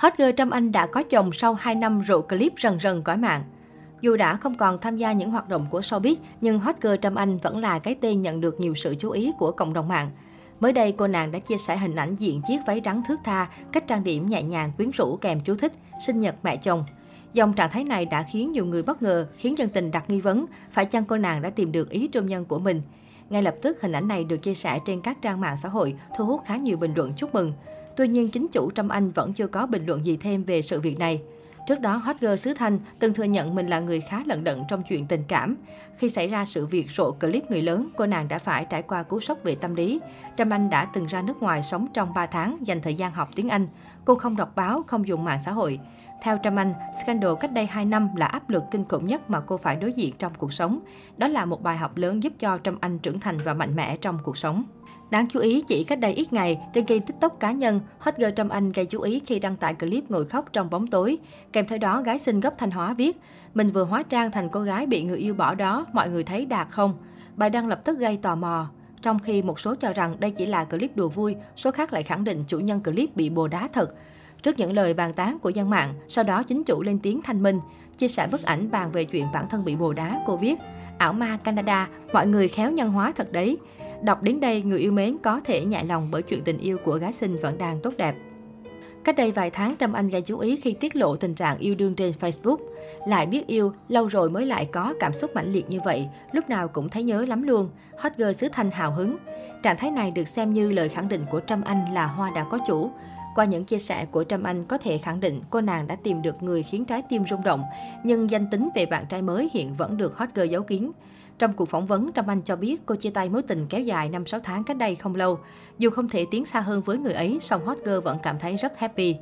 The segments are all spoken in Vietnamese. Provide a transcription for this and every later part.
Hot girl Trâm Anh đã có chồng sau 2 năm rượu clip rần rần cõi mạng. Dù đã không còn tham gia những hoạt động của showbiz, nhưng hot girl Trâm Anh vẫn là cái tên nhận được nhiều sự chú ý của cộng đồng mạng. Mới đây, cô nàng đã chia sẻ hình ảnh diện chiếc váy trắng thước tha, cách trang điểm nhẹ nhàng quyến rũ kèm chú thích, sinh nhật mẹ chồng. Dòng trạng thái này đã khiến nhiều người bất ngờ, khiến dân tình đặt nghi vấn, phải chăng cô nàng đã tìm được ý trung nhân của mình. Ngay lập tức, hình ảnh này được chia sẻ trên các trang mạng xã hội, thu hút khá nhiều bình luận chúc mừng. Tuy nhiên, chính chủ Trâm Anh vẫn chưa có bình luận gì thêm về sự việc này. Trước đó, hot girl xứ Thanh từng thừa nhận mình là người khá lận đận trong chuyện tình cảm. Khi xảy ra sự việc rộ clip người lớn, cô nàng đã phải trải qua cú sốc về tâm lý. Trâm Anh đã từng ra nước ngoài sống trong 3 tháng, dành thời gian học tiếng Anh. Cô không đọc báo, không dùng mạng xã hội. Theo Trâm Anh, scandal cách đây 2 năm là áp lực kinh khủng nhất mà cô phải đối diện trong cuộc sống. Đó là một bài học lớn giúp cho Trâm Anh trưởng thành và mạnh mẽ trong cuộc sống. Đáng chú ý, chỉ cách đây ít ngày, trên kênh TikTok cá nhân, hot girl Trâm Anh gây chú ý khi đăng tải clip ngồi khóc trong bóng tối. Kèm theo đó, gái xinh gốc Thanh Hóa viết, mình vừa hóa trang thành cô gái bị người yêu bỏ đó, mọi người thấy đạt không? Bài đăng lập tức gây tò mò. Trong khi một số cho rằng đây chỉ là clip đùa vui, số khác lại khẳng định chủ nhân clip bị bồ đá thật. Trước những lời bàn tán của dân mạng, sau đó chính chủ lên tiếng thanh minh, chia sẻ bức ảnh bàn về chuyện bản thân bị bồ đá, cô viết, ảo ma Canada, mọi người khéo nhân hóa thật đấy. Đọc đến đây, người yêu mến có thể nhẹ lòng bởi chuyện tình yêu của gái xinh vẫn đang tốt đẹp. Cách đây vài tháng, Trâm Anh gây chú ý khi tiết lộ tình trạng yêu đương trên Facebook. Lại biết yêu, lâu rồi mới lại có cảm xúc mãnh liệt như vậy, lúc nào cũng thấy nhớ lắm luôn. Hot girl xứ Thanh hào hứng. Trạng thái này được xem như lời khẳng định của Trâm Anh là hoa đã có chủ. Qua những chia sẻ của Trâm Anh có thể khẳng định cô nàng đã tìm được người khiến trái tim rung động, nhưng danh tính về bạn trai mới hiện vẫn được hot girl giấu kín. Trong cuộc phỏng vấn, Trâm Anh cho biết cô chia tay mối tình kéo dài 5-6 tháng cách đây không lâu. Dù không thể tiến xa hơn với người ấy, song hot girl vẫn cảm thấy rất happy.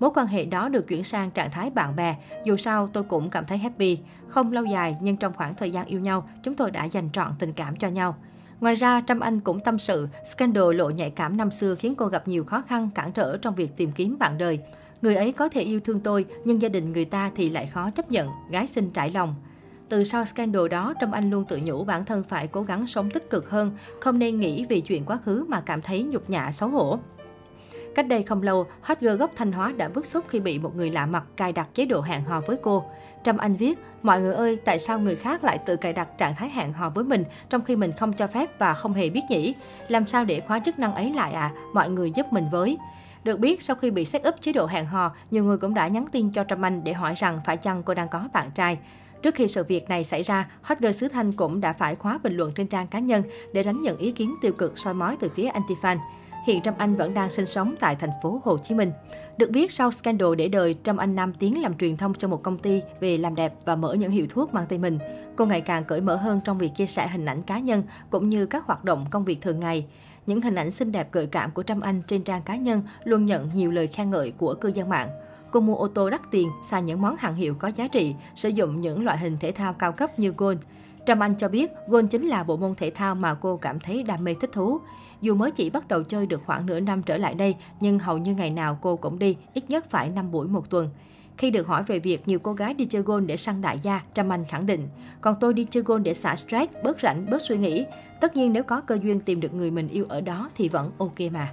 Mối quan hệ đó được chuyển sang trạng thái bạn bè, dù sao tôi cũng cảm thấy happy. Không lâu dài, nhưng trong khoảng thời gian yêu nhau, chúng tôi đã dành trọn tình cảm cho nhau. Ngoài ra, Trâm Anh cũng tâm sự, scandal lộ nhạy cảm năm xưa khiến cô gặp nhiều khó khăn, cản trở trong việc tìm kiếm bạn đời. Người ấy có thể yêu thương tôi, nhưng gia đình người ta thì lại khó chấp nhận, gái xin trải lòng. Từ sau scandal đó, Trâm Anh luôn tự nhủ bản thân phải cố gắng sống tích cực hơn, không nên nghĩ vì chuyện quá khứ mà cảm thấy nhục nhã xấu hổ. Cách đây không lâu, hot girl gốc Thanh Hóa đã bức xúc khi bị một người lạ mặt cài đặt chế độ hẹn hò với cô. Trâm Anh viết, mọi người ơi, tại sao người khác lại tự cài đặt trạng thái hẹn hò với mình trong khi mình không cho phép và không hề biết nhỉ? Làm sao để khóa chức năng ấy lại à? Mọi người giúp mình với. Được biết, sau khi bị set up chế độ hẹn hò, nhiều người cũng đã nhắn tin cho Trâm Anh để hỏi rằng phải chăng cô đang có bạn trai. Trước khi sự việc này xảy ra, hot girl xứ Thanh cũng đã phải khóa bình luận trên trang cá nhân để đánh nhận ý kiến tiêu cực soi mói từ phía anti-fan. Hiện Trâm Anh vẫn đang sinh sống tại thành phố Hồ Chí Minh. Được biết, sau scandal để đời, Trâm Anh Nam tiến làm truyền thông cho một công ty về làm đẹp và mở những hiệu thuốc mang tên mình. Cô ngày càng cởi mở hơn trong việc chia sẻ hình ảnh cá nhân cũng như các hoạt động công việc thường ngày. Những hình ảnh xinh đẹp gợi cảm của Trâm Anh trên trang cá nhân luôn nhận nhiều lời khen ngợi của cư dân mạng. Cô mua ô tô đắt tiền, xài những món hàng hiệu có giá trị, sử dụng những loại hình thể thao cao cấp như golf. Trâm Anh cho biết, golf chính là bộ môn thể thao mà cô cảm thấy đam mê thích thú. Dù mới chỉ bắt đầu chơi được khoảng nửa năm trở lại đây, nhưng hầu như ngày nào cô cũng đi, ít nhất phải 5 buổi một tuần. Khi được hỏi về việc nhiều cô gái đi chơi golf để săn đại gia, Trâm Anh khẳng định, còn tôi đi chơi golf để xả stress, bớt rảnh, bớt suy nghĩ. Tất nhiên nếu có cơ duyên tìm được người mình yêu ở đó thì vẫn ok mà.